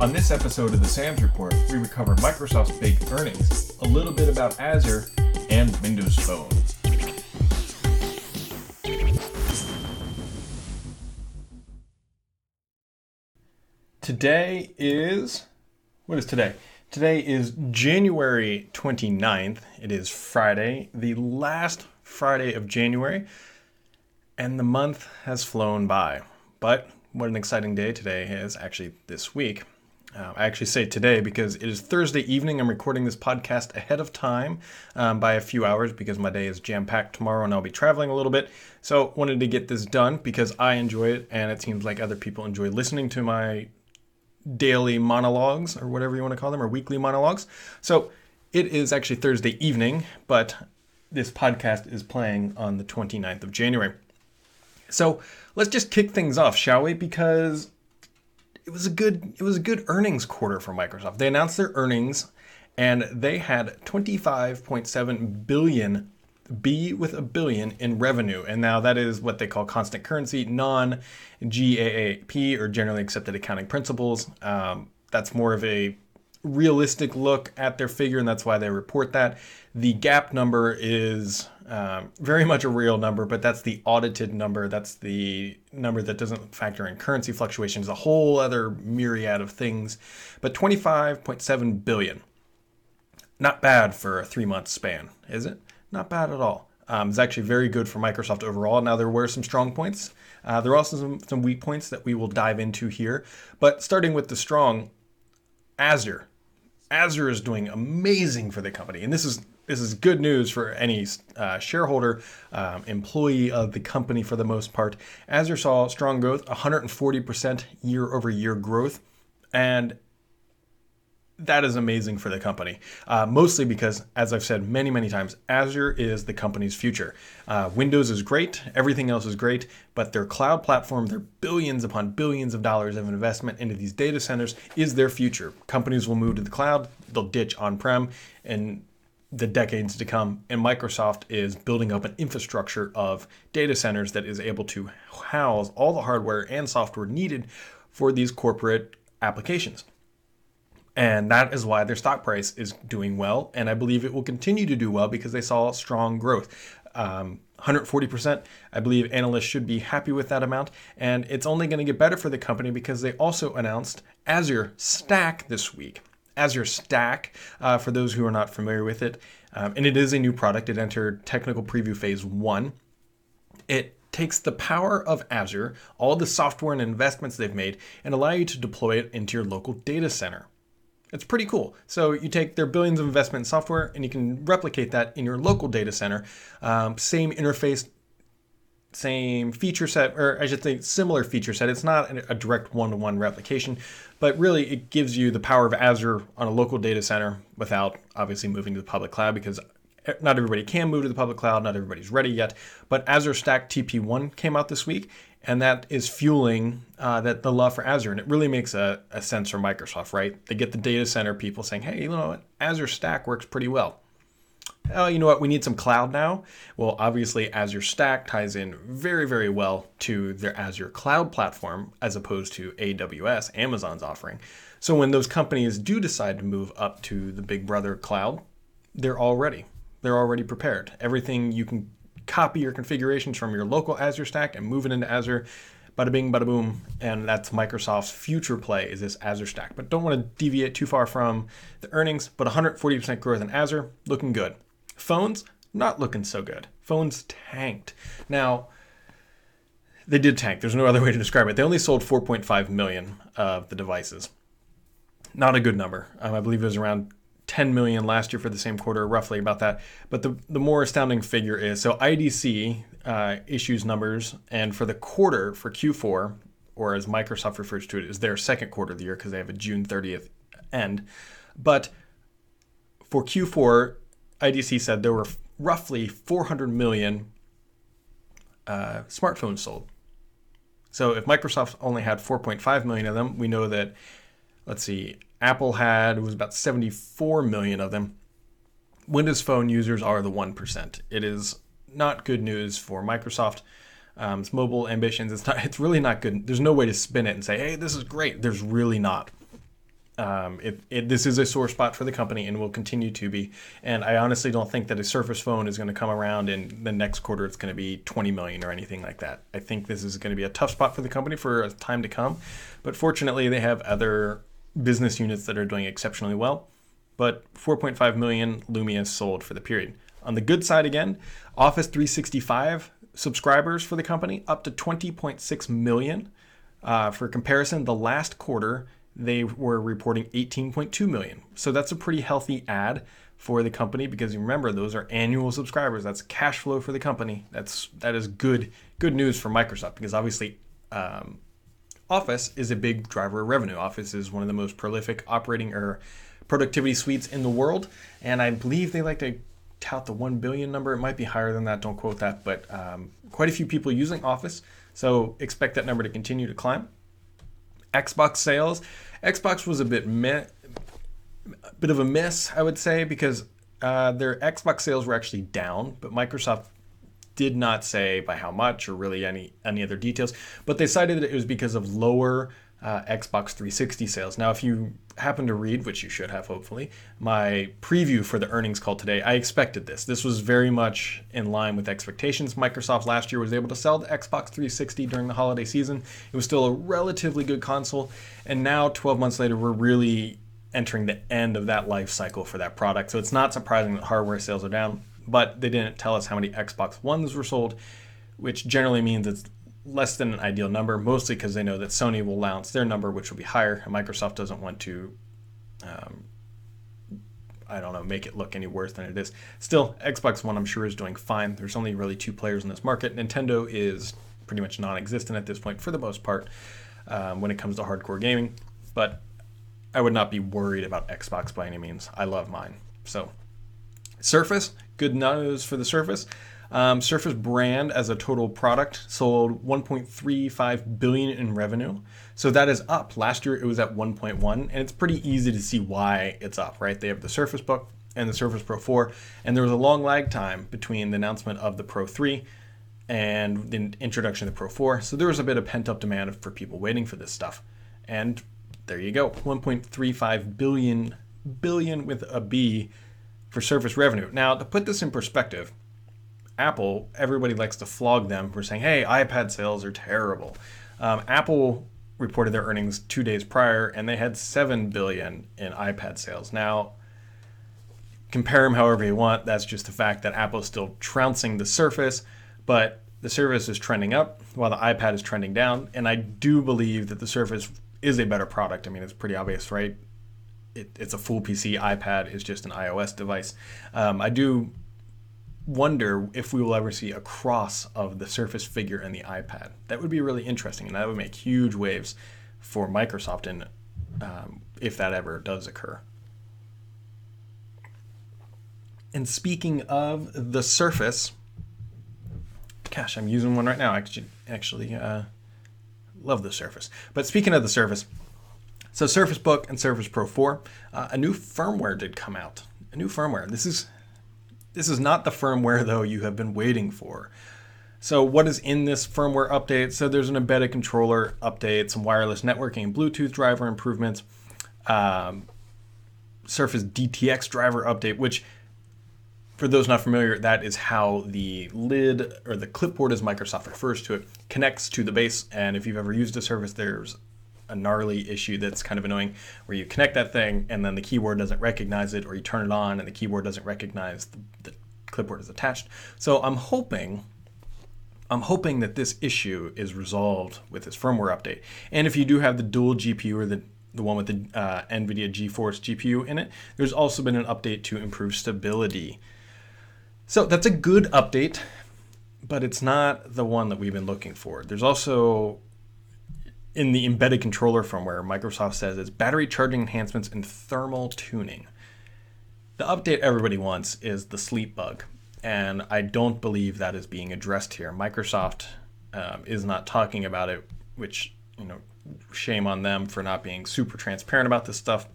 On this episode of the SAMS Report, we recover Microsoft's big earnings, a little bit about Azure, and Windows Phone. Today is. What is today? Today is January 29th. It is Friday, the last Friday of January, and the month has flown by. But what an exciting day today is actually this week. Uh, I actually say today because it is Thursday evening. I'm recording this podcast ahead of time um, by a few hours because my day is jam packed tomorrow and I'll be traveling a little bit. So, wanted to get this done because I enjoy it and it seems like other people enjoy listening to my daily monologues or whatever you want to call them or weekly monologues. So, it is actually Thursday evening, but this podcast is playing on the 29th of January. So, let's just kick things off, shall we? Because it was a good it was a good earnings quarter for Microsoft. They announced their earnings and they had 25.7 billion B with a billion in revenue. And now that is what they call constant currency, non GAAP or generally accepted accounting principles. Um, that's more of a realistic look at their figure, and that's why they report that. The GAAP number is um, very much a real number, but that's the audited number. That's the number that doesn't factor in currency fluctuations, a whole other myriad of things. But 25.7 billion. Not bad for a three month span, is it? Not bad at all. Um, it's actually very good for Microsoft overall. Now, there were some strong points. Uh, there are also some, some weak points that we will dive into here. But starting with the strong, Azure. Azure is doing amazing for the company, and this is this is good news for any uh, shareholder, um, employee of the company for the most part. Azure saw strong growth, 140% year over year growth, and that is amazing for the company. Uh, mostly because, as I've said many, many times, Azure is the company's future. Uh, Windows is great, everything else is great, but their cloud platform, their billions upon billions of dollars of investment into these data centers, is their future. Companies will move to the cloud, they'll ditch on prem, and the decades to come. And Microsoft is building up an infrastructure of data centers that is able to house all the hardware and software needed for these corporate applications. And that is why their stock price is doing well. And I believe it will continue to do well because they saw strong growth. Um, 140%. I believe analysts should be happy with that amount. And it's only going to get better for the company because they also announced Azure Stack this week. Azure Stack, uh, for those who are not familiar with it, um, and it is a new product. It entered technical preview phase one. It takes the power of Azure, all the software and investments they've made, and allow you to deploy it into your local data center. It's pretty cool. So you take their billions of investment in software and you can replicate that in your local data center. Um, same interface, same feature set, or I should say similar feature set. It's not a direct one-to-one replication, but really it gives you the power of Azure on a local data center without obviously moving to the public cloud because not everybody can move to the public cloud, not everybody's ready yet. But Azure Stack TP1 came out this week, and that is fueling uh, that the love for Azure. And it really makes a, a, sense for Microsoft, right? They get the data center people saying, "Hey, you know what? Azure Stack works pretty well." Oh, you know what? We need some cloud now. Well, obviously, Azure Stack ties in very, very well to their Azure cloud platform as opposed to AWS, Amazon's offering. So when those companies do decide to move up to the big brother cloud, they're all ready. They're already prepared. Everything you can copy your configurations from your local Azure stack and move it into Azure. Bada bing, bada boom. And that's Microsoft's future play is this Azure stack. But don't want to deviate too far from the earnings, but 140% growth in Azure, looking good. Phones, not looking so good. Phones tanked. Now, they did tank. There's no other way to describe it. They only sold 4.5 million of the devices. Not a good number. Um, I believe it was around 10 million last year for the same quarter, roughly about that. But the, the more astounding figure is so IDC uh, issues numbers, and for the quarter for Q4, or as Microsoft refers to it, is their second quarter of the year because they have a June 30th end. But for Q4, IDC said there were roughly 400 million uh, smartphones sold. So if Microsoft only had 4.5 million of them, we know that, let's see, Apple had was about 74 million of them. Windows Phone users are the 1%. It is not good news for Microsoft. Um, its mobile ambitions. It's not. It's really not good. There's no way to spin it and say, "Hey, this is great." There's really not. Um, it, it, this is a sore spot for the company and will continue to be. And I honestly don't think that a Surface Phone is going to come around in the next quarter. It's going to be 20 million or anything like that. I think this is going to be a tough spot for the company for a time to come. But fortunately, they have other business units that are doing exceptionally well. But 4.5 million Lumia sold for the period. On the good side again, Office 365 subscribers for the company up to 20.6 million. Uh, for comparison, the last quarter they were reporting 18.2 million. So that's a pretty healthy ad for the company because remember those are annual subscribers. That's cash flow for the company. That's that is good good news for Microsoft because obviously um, Office is a big driver of revenue. Office is one of the most prolific operating or productivity suites in the world, and I believe they like to tout the 1 billion number. It might be higher than that. Don't quote that, but um, quite a few people using Office. So expect that number to continue to climb. Xbox sales. Xbox was a bit meh, a bit of a miss, I would say, because uh, their Xbox sales were actually down, but Microsoft did not say by how much or really any any other details. But they cited that it was because of lower uh, Xbox 360 sales. Now, if you happen to read, which you should have hopefully, my preview for the earnings call today, I expected this. This was very much in line with expectations. Microsoft last year was able to sell the Xbox 360 during the holiday season. It was still a relatively good console, and now 12 months later, we're really entering the end of that life cycle for that product. So it's not surprising that hardware sales are down, but they didn't tell us how many Xbox Ones were sold, which generally means it's less than an ideal number, mostly because they know that Sony will announce their number, which will be higher, and Microsoft doesn't want to, um, I don't know, make it look any worse than it is. Still, Xbox One, I'm sure, is doing fine. There's only really two players in this market. Nintendo is pretty much non existent at this point for the most part um, when it comes to hardcore gaming, but I would not be worried about Xbox by any means. I love mine. So, Surface, good news for the Surface. Um, Surface brand as a total product sold 1.35 billion in revenue. So that is up. Last year it was at 1.1, and it's pretty easy to see why it's up, right? They have the Surface Book and the Surface Pro 4, and there was a long lag time between the announcement of the Pro 3 and the introduction of the Pro 4. So there was a bit of pent up demand for people waiting for this stuff. And there you go, 1.35 billion billion with a B for Surface revenue. Now, to put this in perspective, Apple, everybody likes to flog them for saying, hey, iPad sales are terrible. Um, Apple reported their earnings two days prior and they had 7 billion in iPad sales. Now, compare them however you want. That's just the fact that Apple is still trouncing the Surface, but the Surface is trending up while the iPad is trending down. And I do believe that the Surface is a better product. I mean, it's pretty obvious, right? It, it's a full PC. iPad is just an iOS device. Um, I do wonder if we will ever see a cross of the Surface figure and the iPad. That would be really interesting, and that would make huge waves for Microsoft, and um, if that ever does occur. And speaking of the Surface, gosh, I'm using one right now. I actually, actually uh, love the Surface. But speaking of the Surface, so Surface Book and Surface Pro 4, uh, a new firmware did come out. A new firmware. This is this is not the firmware, though, you have been waiting for. So, what is in this firmware update? So, there's an embedded controller update, some wireless networking and Bluetooth driver improvements, um, Surface DTX driver update, which, for those not familiar, that is how the lid or the clipboard, as Microsoft refers to it, connects to the base. And if you've ever used a Surface, there's a gnarly issue that's kind of annoying where you connect that thing and then the keyboard doesn't recognize it or you turn it on and the keyboard doesn't recognize the, the clipboard is attached. So I'm hoping I'm hoping that this issue is resolved with this firmware update. And if you do have the dual GPU or the the one with the uh, NVIDIA GeForce GPU in it, there's also been an update to improve stability. So that's a good update, but it's not the one that we've been looking for. There's also in the embedded controller firmware, Microsoft says it's battery charging enhancements and thermal tuning. The update everybody wants is the sleep bug, and I don't believe that is being addressed here. Microsoft um, is not talking about it, which, you know, shame on them for not being super transparent about this stuff.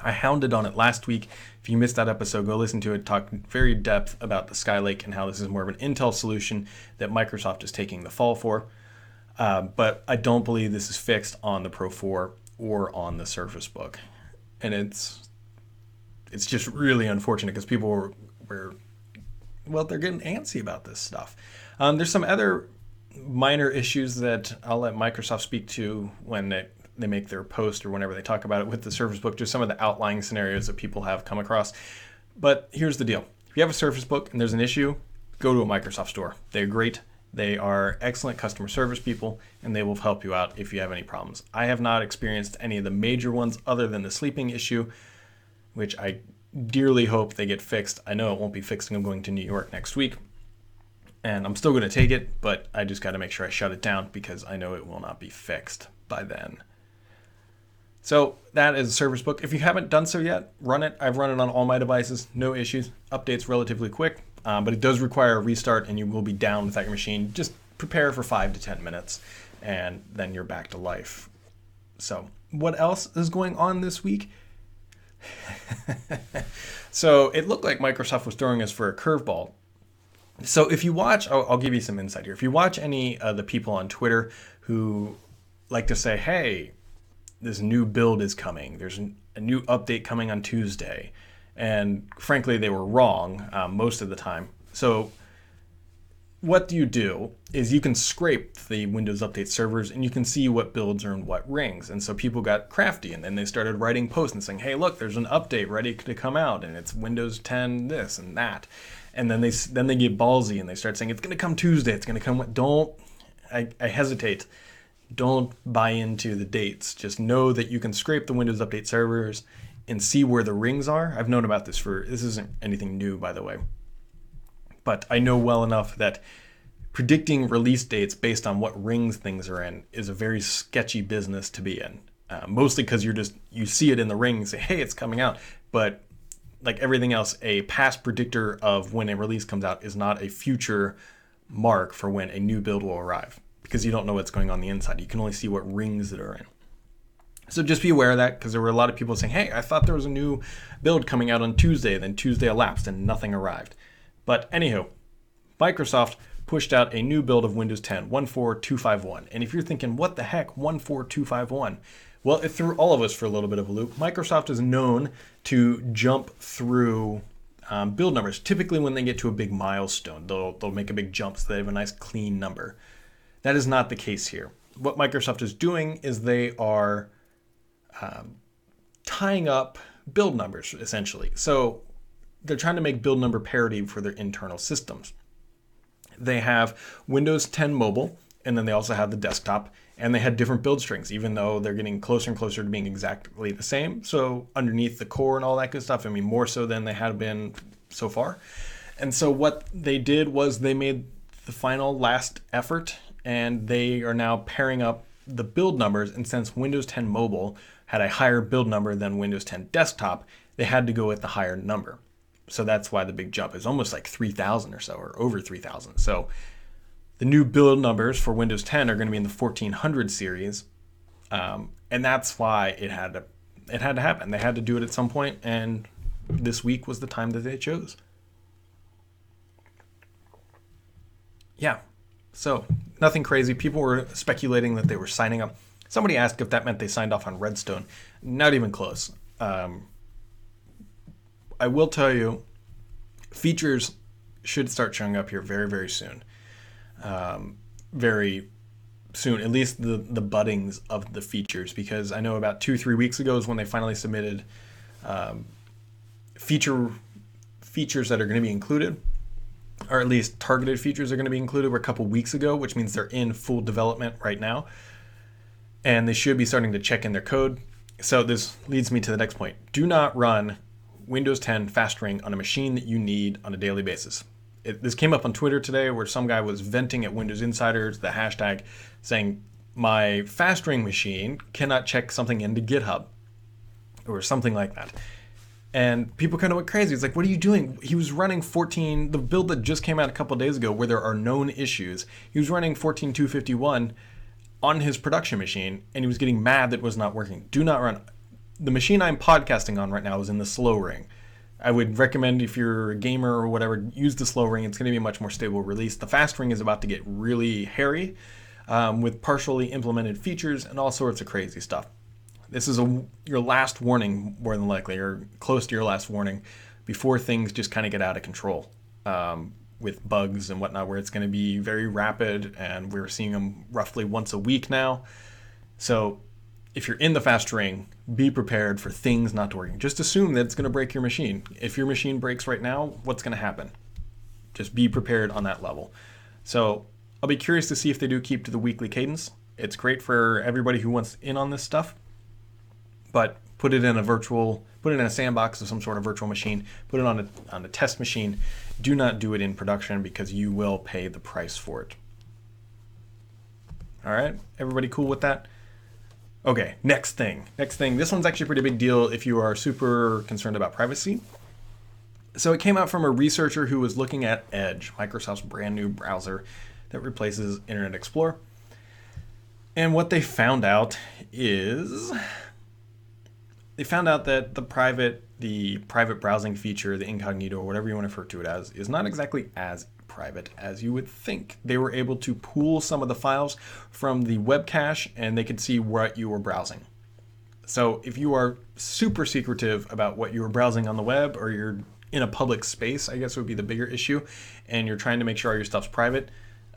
I hounded on it last week. If you missed that episode, go listen to it. Talk very depth about the Skylake and how this is more of an Intel solution that Microsoft is taking the fall for. Uh, but I don't believe this is fixed on the Pro 4 or on the Surface Book. and it's it's just really unfortunate because people were, were well, they're getting antsy about this stuff. Um, there's some other minor issues that I'll let Microsoft speak to when they, they make their post or whenever they talk about it with the Surface Book, just some of the outlying scenarios that people have come across. But here's the deal if you have a Surface Book and there's an issue, go to a Microsoft store. They're great. They are excellent customer service people and they will help you out if you have any problems. I have not experienced any of the major ones other than the sleeping issue, which I dearly hope they get fixed. I know it won't be fixed. And I'm going to New York next week and I'm still going to take it, but I just got to make sure I shut it down because I know it will not be fixed by then. So that is a Surface Book. If you haven't done so yet, run it. I've run it on all my devices, no issues. Updates relatively quick, um, but it does require a restart, and you will be down without your machine. Just prepare for five to ten minutes, and then you're back to life. So, what else is going on this week? so it looked like Microsoft was throwing us for a curveball so if you watch, I'll, I'll, give you some insight here. If you watch any of the people on Twitter who like to say, "Hey, this new build is coming. There's a new update coming on Tuesday," and frankly, they were wrong um, most of the time. So what you do is you can scrape the Windows Update servers and you can see what builds are in what rings. And so people got crafty and then they started writing posts and saying, hey, look, there's an update ready to come out and it's Windows 10 this and that and then they then they get ballsy and they start saying it's going to come Tuesday. It's going to come. Don't. I, I hesitate. Don't buy into the dates. Just know that you can scrape the Windows Update servers and see where the rings are. I've known about this for this isn't anything new, by the way. But I know well enough that predicting release dates based on what rings things are in is a very sketchy business to be in. Uh, mostly because you're just you see it in the ring and say, hey, it's coming out, but like everything else, a past predictor of when a release comes out is not a future mark for when a new build will arrive because you don't know what's going on the inside. You can only see what rings that are in. So just be aware of that because there were a lot of people saying, hey, I thought there was a new build coming out on Tuesday, then Tuesday elapsed and nothing arrived. But anywho, Microsoft pushed out a new build of Windows 10, 14251. And if you're thinking, what the heck, 14251? Well, it threw all of us for a little bit of a loop. Microsoft is known to jump through um, build numbers. Typically, when they get to a big milestone, they'll, they'll make a big jump so they have a nice clean number. That is not the case here. What Microsoft is doing is they are um, tying up build numbers, essentially. So they're trying to make build number parity for their internal systems. They have Windows 10 Mobile, and then they also have the desktop and they had different build strings, even though they're getting closer and closer to being exactly the same. So underneath the core and all that good stuff, I mean, more so than they had been so far. And so what they did was they made the final last effort, and they are now pairing up the build numbers. And since Windows 10 Mobile had a higher build number than Windows 10 Desktop, they had to go with the higher number. So that's why the big jump is almost like 3,000 or so, or over 3,000. So the new build numbers for Windows 10 are going to be in the 1400 series, um, and that's why it had to it had to happen. They had to do it at some point, and this week was the time that they chose. Yeah, so nothing crazy. People were speculating that they were signing up. Somebody asked if that meant they signed off on Redstone. Not even close. Um, I will tell you, features should start showing up here very, very soon um, very soon, at least the the buddings of the features, because I know about two three weeks ago is when they finally submitted um, feature features that are going to be included, or at least targeted features are going to be included. Were a couple weeks ago, which means they're in full development right now, and they should be starting to check in their code. So this leads me to the next point: Do not run Windows 10 fast ring on a machine that you need on a daily basis it, this came up on Twitter today where some guy was venting at Windows Insiders, the hashtag, saying, My fast ring machine cannot check something into GitHub or something like that. And people kind of went crazy. It's like, what are you doing? He was running 14, the build that just came out a couple days ago where there are known issues. He was running 14251 on his production machine and he was getting mad that it was not working. Do not run. The machine I'm podcasting on right now is in the slow ring. I would recommend if you're a gamer or whatever, use the slow ring. It's going to be a much more stable release. The fast ring is about to get really hairy um, with partially implemented features and all sorts of crazy stuff. This is a your last warning, more than likely, or close to your last warning, before things just kind of get out of control um, with bugs and whatnot, where it's going to be very rapid, and we're seeing them roughly once a week now. So, if you're in the fast ring, be prepared for things not working. Just assume that it's going to break your machine. If your machine breaks right now, what's going to happen? Just be prepared on that level. So, I'll be curious to see if they do keep to the weekly cadence. It's great for everybody who wants in on this stuff, but put it in a virtual, put it in a sandbox of some sort of virtual machine, put it on a, on a test machine. Do not do it in production because you will pay the price for it. All right, everybody cool with that? Okay, next thing. Next thing. This one's actually a pretty big deal if you are super concerned about privacy. So it came out from a researcher who was looking at Edge, Microsoft's brand new browser that replaces Internet Explorer. And what they found out is they found out that the private the private browsing feature, the incognito, or whatever you want to refer to it as, is not exactly as private as you would think. They were able to pool some of the files from the web cache and they could see what you were browsing. So if you are super secretive about what you were browsing on the web or you're in a public space, I guess would be the bigger issue, and you're trying to make sure all your stuff's private,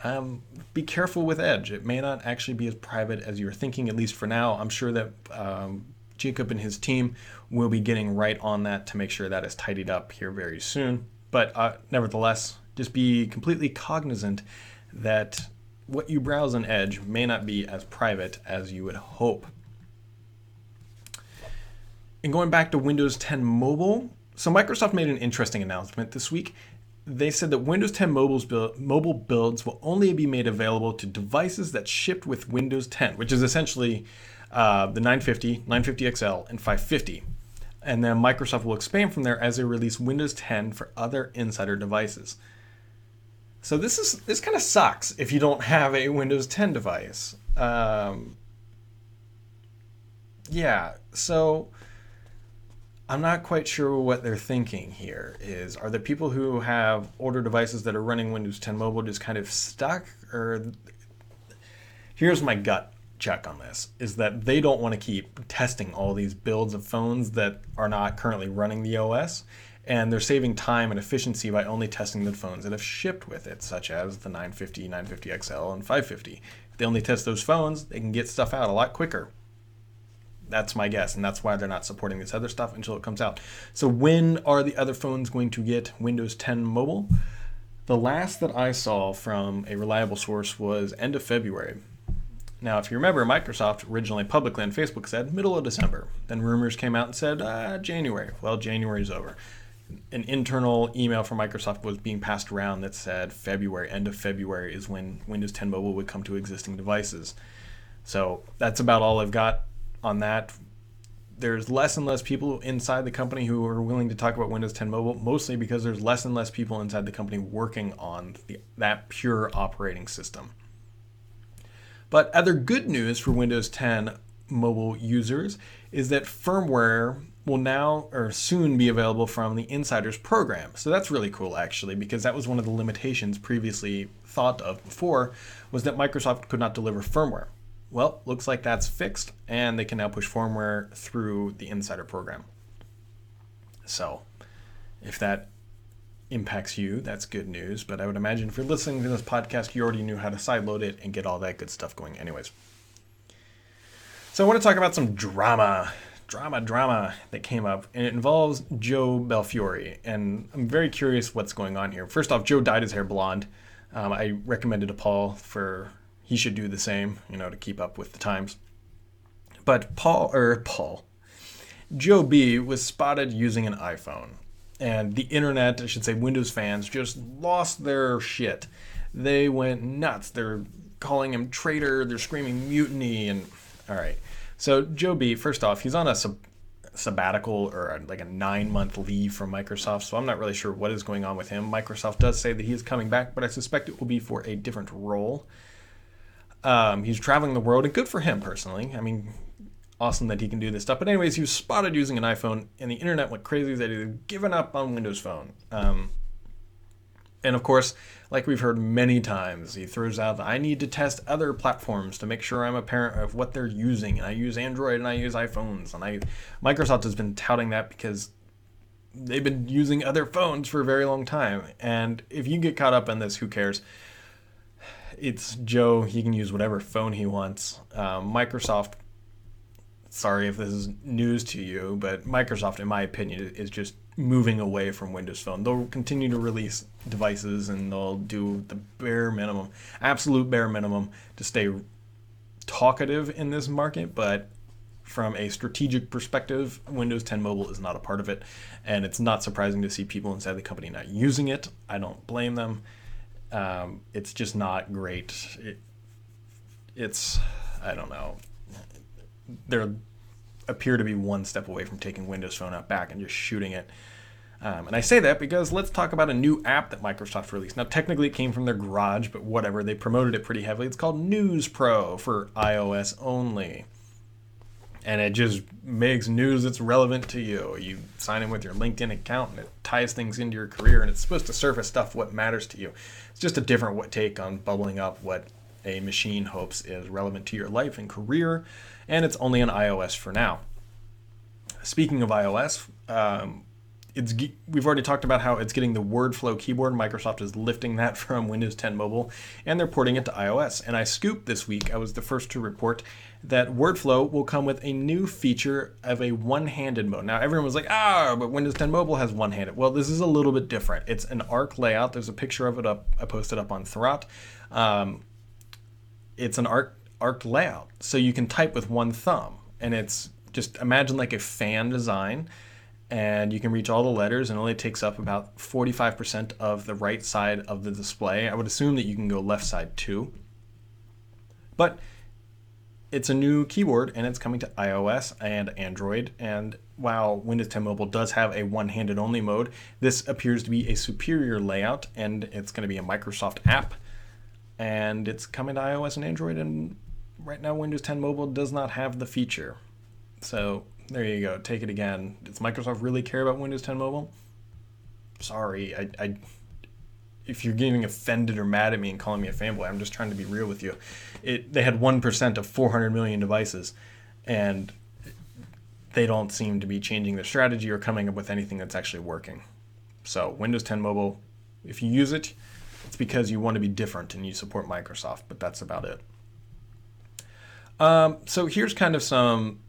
um, be careful with Edge. It may not actually be as private as you're thinking, at least for now. I'm sure that um, Jacob and his team will be getting right on that to make sure that is tidied up here very soon. But uh, nevertheless, just be completely cognizant that what you browse on Edge may not be as private as you would hope. And going back to Windows 10 Mobile, so Microsoft made an interesting announcement this week they said that Windows 10 build, mobile builds will only be made available to devices that shipped with Windows 10, which is essentially uh, the 950, 950 XL, and 550. And then Microsoft will expand from there as they release Windows 10 for other insider devices. So this is this kind of sucks if you don't have a Windows 10 device. Um, yeah, so I'm not quite sure what they're thinking here. Is are the people who have older devices that are running Windows 10 Mobile just kind of stuck, or here's my gut check on this: is that they don't want to keep testing all these builds of phones that are not currently running the OS, and they're saving time and efficiency by only testing the phones that have shipped with it, such as the 950, 950 XL, and 550. If they only test those phones, they can get stuff out a lot quicker. That's my guess, and that's why they're not supporting this other stuff until it comes out. So, when are the other phones going to get Windows 10 Mobile? The last that I saw from a reliable source was end of February. Now, if you remember, Microsoft originally publicly on Facebook said middle of December. Then rumors came out and said uh, January. Well, January's over. An internal email from Microsoft was being passed around that said February, end of February is when Windows 10 Mobile would come to existing devices. So that's about all I've got on that. There's less and less people inside the company who are willing to talk about Windows 10 Mobile, mostly because there's less and less people inside the company working on the, that pure operating system. But other good news for Windows 10 mobile users is that firmware will now or soon be available from the Insiders program. So that's really cool actually because that was one of the limitations previously thought of before was that Microsoft could not deliver firmware. Well, looks like that's fixed, and they can now push firmware through the Insider program. So, if that impacts you, that's good news. But I would imagine if you're listening to this podcast, you already knew how to sideload it and get all that good stuff going, anyways. So, I want to talk about some drama, drama, drama that came up, and it involves Joe Belfiore. And I'm very curious what's going on here. First off, Joe dyed his hair blonde. Um, I recommended to Paul for he should do the same, you know, to keep up with the times. But Paul or Paul, Joe B was spotted using an iPhone, and the internet, I should say, Windows fans just lost their shit. They went nuts. They're calling him traitor. They're screaming mutiny, and all right. So Joe B, first off, he's on a sub- sabbatical or like a nine month leave from Microsoft, so I'm not really sure what is going on with him. Microsoft does say that he is coming back, but I suspect it will be for a different role. Um, he's traveling the world, and good for him personally. I mean, awesome that he can do this stuff. But anyways, he was spotted using an iPhone, and the internet went crazy that he had given up on Windows Phone. Um, And of course, like we've heard many times, he throws out, that I need to test other platforms to make sure I'm a parent of what they're using. And I use Android and I use iPhones. And I Microsoft has been touting that because they've been using other phones for a very long time. And if you get caught up in this, who cares? It's Joe. He can use whatever phone he wants. Um, Microsoft, sorry if this is news to you, but Microsoft, in my opinion, is just moving away from Windows Phone. They'll continue to release devices and they'll do the bare minimum, absolute bare minimum to stay talkative in this market, but from a strategic perspective, Windows 10 Mobile is not a part of it. And it's not surprising to see people inside the company not using it. I don't blame them. Um, it's just not great. It, it's, I don't know. They appear to be one step away from taking Windows Phone out back and just shooting it. Um, and I say that because let's talk about a new app that Microsoft released. Now, technically, it came from their garage, but whatever. They promoted it pretty heavily. It's called News Pro for iOS only and it just makes news that's relevant to you. You sign in with your LinkedIn account and it ties things into your career and it's supposed to surface stuff what matters to you. It's just a different take on bubbling up what a machine hopes is relevant to your life and career, and it's only on iOS for now. Speaking of iOS, um, it's we've already talked about how it's getting the word flow keyboard. Microsoft is lifting that from Windows 10 Mobile, and they're porting it to iOS. And I scooped this week. I was the first to report that WordFlow will come with a new feature of a one-handed mode. Now everyone was like, ah, but Windows 10 Mobile has one-handed. Well, this is a little bit different. It's an arc layout. There's a picture of it up. I posted up on Thurrott. Um, it's an arc arc layout, so you can type with one thumb, and it's just imagine like a fan design and you can reach all the letters and only takes up about 45% of the right side of the display. I would assume that you can go left side too. But it's a new keyboard and it's coming to iOS and Android. And while Windows 10 Mobile does have a one handed only mode, this appears to be a superior layout and it's going to be a Microsoft app. And it's coming to iOS and Android. And right now, Windows 10 Mobile does not have the feature. So there you go. Take it again. Does Microsoft really care about Windows 10 Mobile? Sorry, I, I if you're getting offended or mad at me and calling me a fanboy, I'm just trying to be real with you. It they had one percent of 400 million devices, and they don't seem to be changing their strategy or coming up with anything that's actually working. So Windows 10 Mobile, if you use it, it's because you want to be different and you support Microsoft, but that's about it. Um, so here's kind of some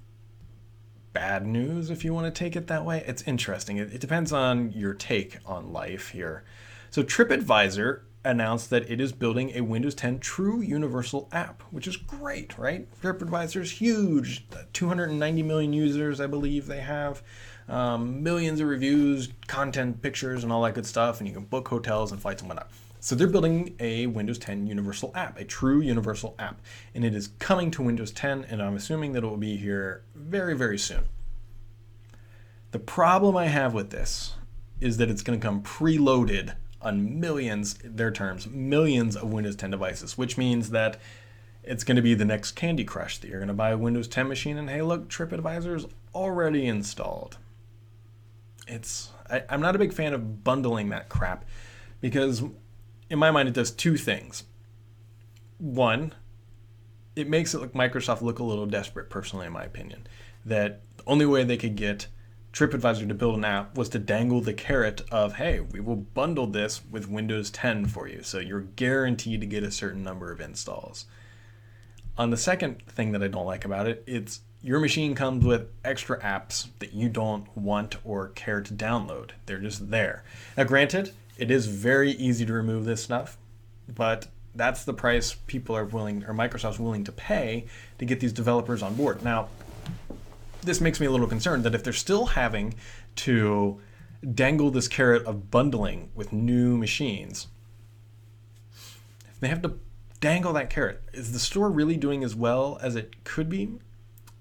bad news if you want to take it that way. It's interesting. It, it depends on your take on life here. So TripAdvisor announced that it is building a Windows 10 true universal app, which is great, right? TripAdvisor is huge, 290 million users, I believe they have, um, millions of reviews, content, pictures, and all that good stuff, and you can book hotels and flights and whatnot. So they're building a Windows 10 universal app, a true universal app, and it is coming to Windows 10, and I'm assuming that it will be here very, very soon. The problem I have with this is that it's going to come preloaded on millions, their terms, millions of Windows 10 devices, which means that it's going to be the next Candy Crush that you're going to buy a Windows 10 machine and hey, look, TripAdvisor is already installed. It's I, I'm not a big fan of bundling that crap because in my mind it does two things. One, it makes it look Microsoft look a little desperate, personally, in my opinion. That the only way they could get TripAdvisor to build an app was to dangle the carrot of, hey, we will bundle this with Windows 10 for you. So you're guaranteed to get a certain number of installs. On the second thing that I don't like about it, it's your machine comes with extra apps that you don't want or care to download. They're just there. Now, granted, it is very easy to remove this stuff, but that's the price people are willing, or Microsoft's willing to pay to get these developers on board. Now, this makes me a little concerned that if they're still having to dangle this carrot of bundling with new machines, they have to dangle that carrot, is the store really doing as well as it could be?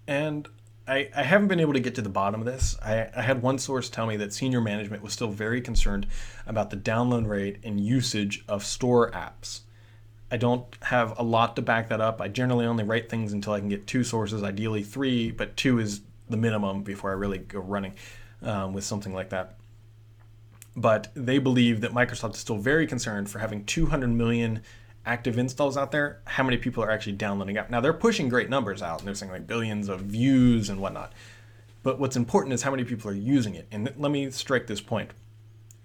And I, I haven't been able to get to the bottom of this. I, I had one source tell me that senior management was still very concerned about the download rate and usage of store apps. I don't have a lot to back that up. I generally only write things until I can get two sources, ideally three, but two is the minimum before I really go running um, with something like that. but they believe that Microsoft is still very concerned for having 200 million active installs out there. How many people are actually downloading it? Now they're pushing great numbers out, and they're saying like billions of views and whatnot. But what's important is how many people are using it. And let me strike this point.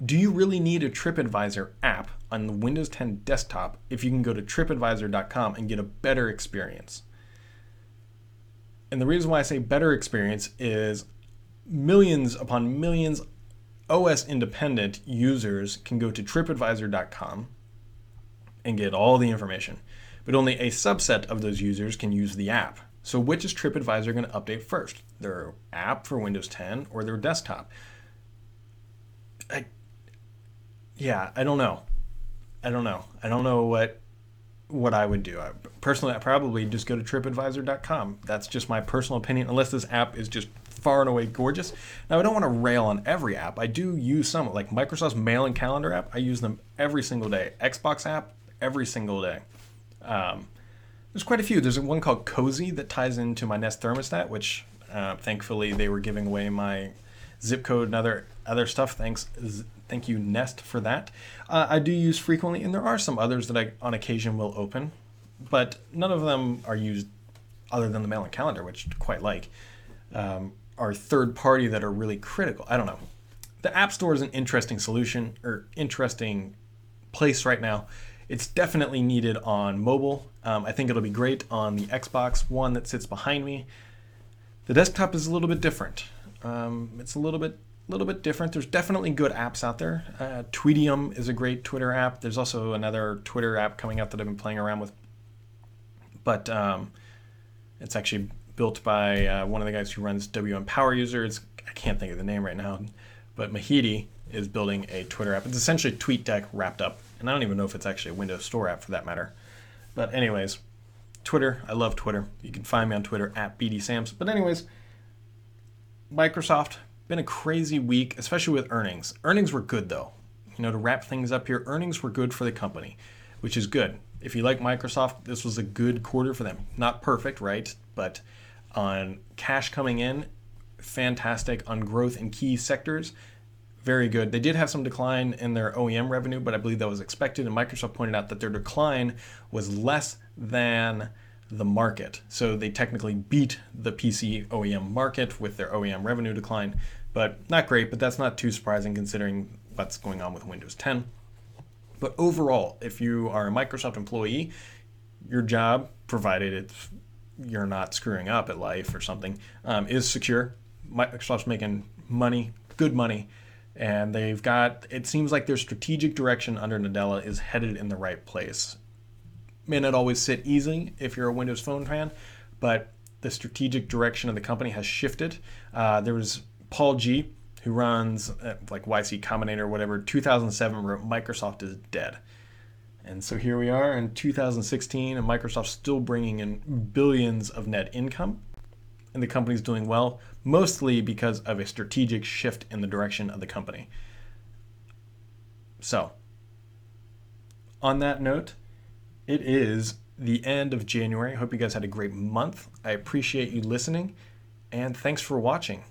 Do you really need a TripAdvisor app on the Windows 10 desktop if you can go to tripadvisor.com and get a better experience? And the reason why I say better experience is millions upon millions OS independent users can go to tripadvisor.com and get all the information, but only a subset of those users can use the app. So, which is TripAdvisor going to update first? Their app for Windows 10 or their desktop? I, yeah, I don't know. I don't know. I don't know what what I would do. I, personally, I probably just go to TripAdvisor.com. That's just my personal opinion. Unless this app is just far and away gorgeous. Now, I don't want to rail on every app. I do use some, like Microsoft's Mail and Calendar app. I use them every single day. Xbox app every single day. Um, there's quite a few. There's one called Cozy that ties into my Nest thermostat, which uh, thankfully they were giving away my zip code and other other stuff. Thanks, thank you Nest for that. Uh, I do use frequently, and there are some others that I on occasion will open, but none of them are used other than the mail and calendar, which I quite like. Um, are third party that are really critical. I don't know. The App Store is an interesting solution or interesting place right now. It's definitely needed on mobile. Um, I think it'll be great on the Xbox One that sits behind me. The desktop is a little bit different. Um, it's a little bit little bit different. There's definitely good apps out there. Uh, Tweetium is a great Twitter app. There's also another Twitter app coming out that I've been playing around with, but um, it's actually built by uh, one of the guys who runs WM Power Users. I can't think of the name right now, but Mehedi is building a Twitter app. It's essentially TweetDeck wrapped up, and I don't even know if it's actually a Windows Store app for that matter. But anyways, Twitter. I love Twitter. You can find me on Twitter at BDSams. But anyways, Microsoft been a crazy week, especially with earnings. Earnings were good though. You know, to wrap things up here, earnings were good for the company, which is good. If you like Microsoft, this was a good quarter for them. Not perfect, right? But on cash coming in, fantastic. On growth in key sectors, very good. They did have some decline in their OEM revenue, but I believe that was expected. And Microsoft pointed out that their decline was less than the market. So they technically beat the PC OEM market with their OEM revenue decline, but not great, but that's not too surprising considering what's going on with Windows 10. But overall, if you are a Microsoft employee, your job, provided it's you're not screwing up at life or something, um, is secure. Microsoft's making money, good money, and they've got. It seems like their strategic direction under Nadella is headed in the right place. May not always sit easy if you're a Windows Phone fan, but the strategic direction of the company has shifted. Uh, there was Paul G, who runs uh, like YC Combinator or whatever. 2007 wrote Microsoft is dead. And so here we are in 2016, and Microsoft's still bringing in billions of net income. And the company's doing well, mostly because of a strategic shift in the direction of the company. So, on that note, it is the end of January. I hope you guys had a great month. I appreciate you listening, and thanks for watching.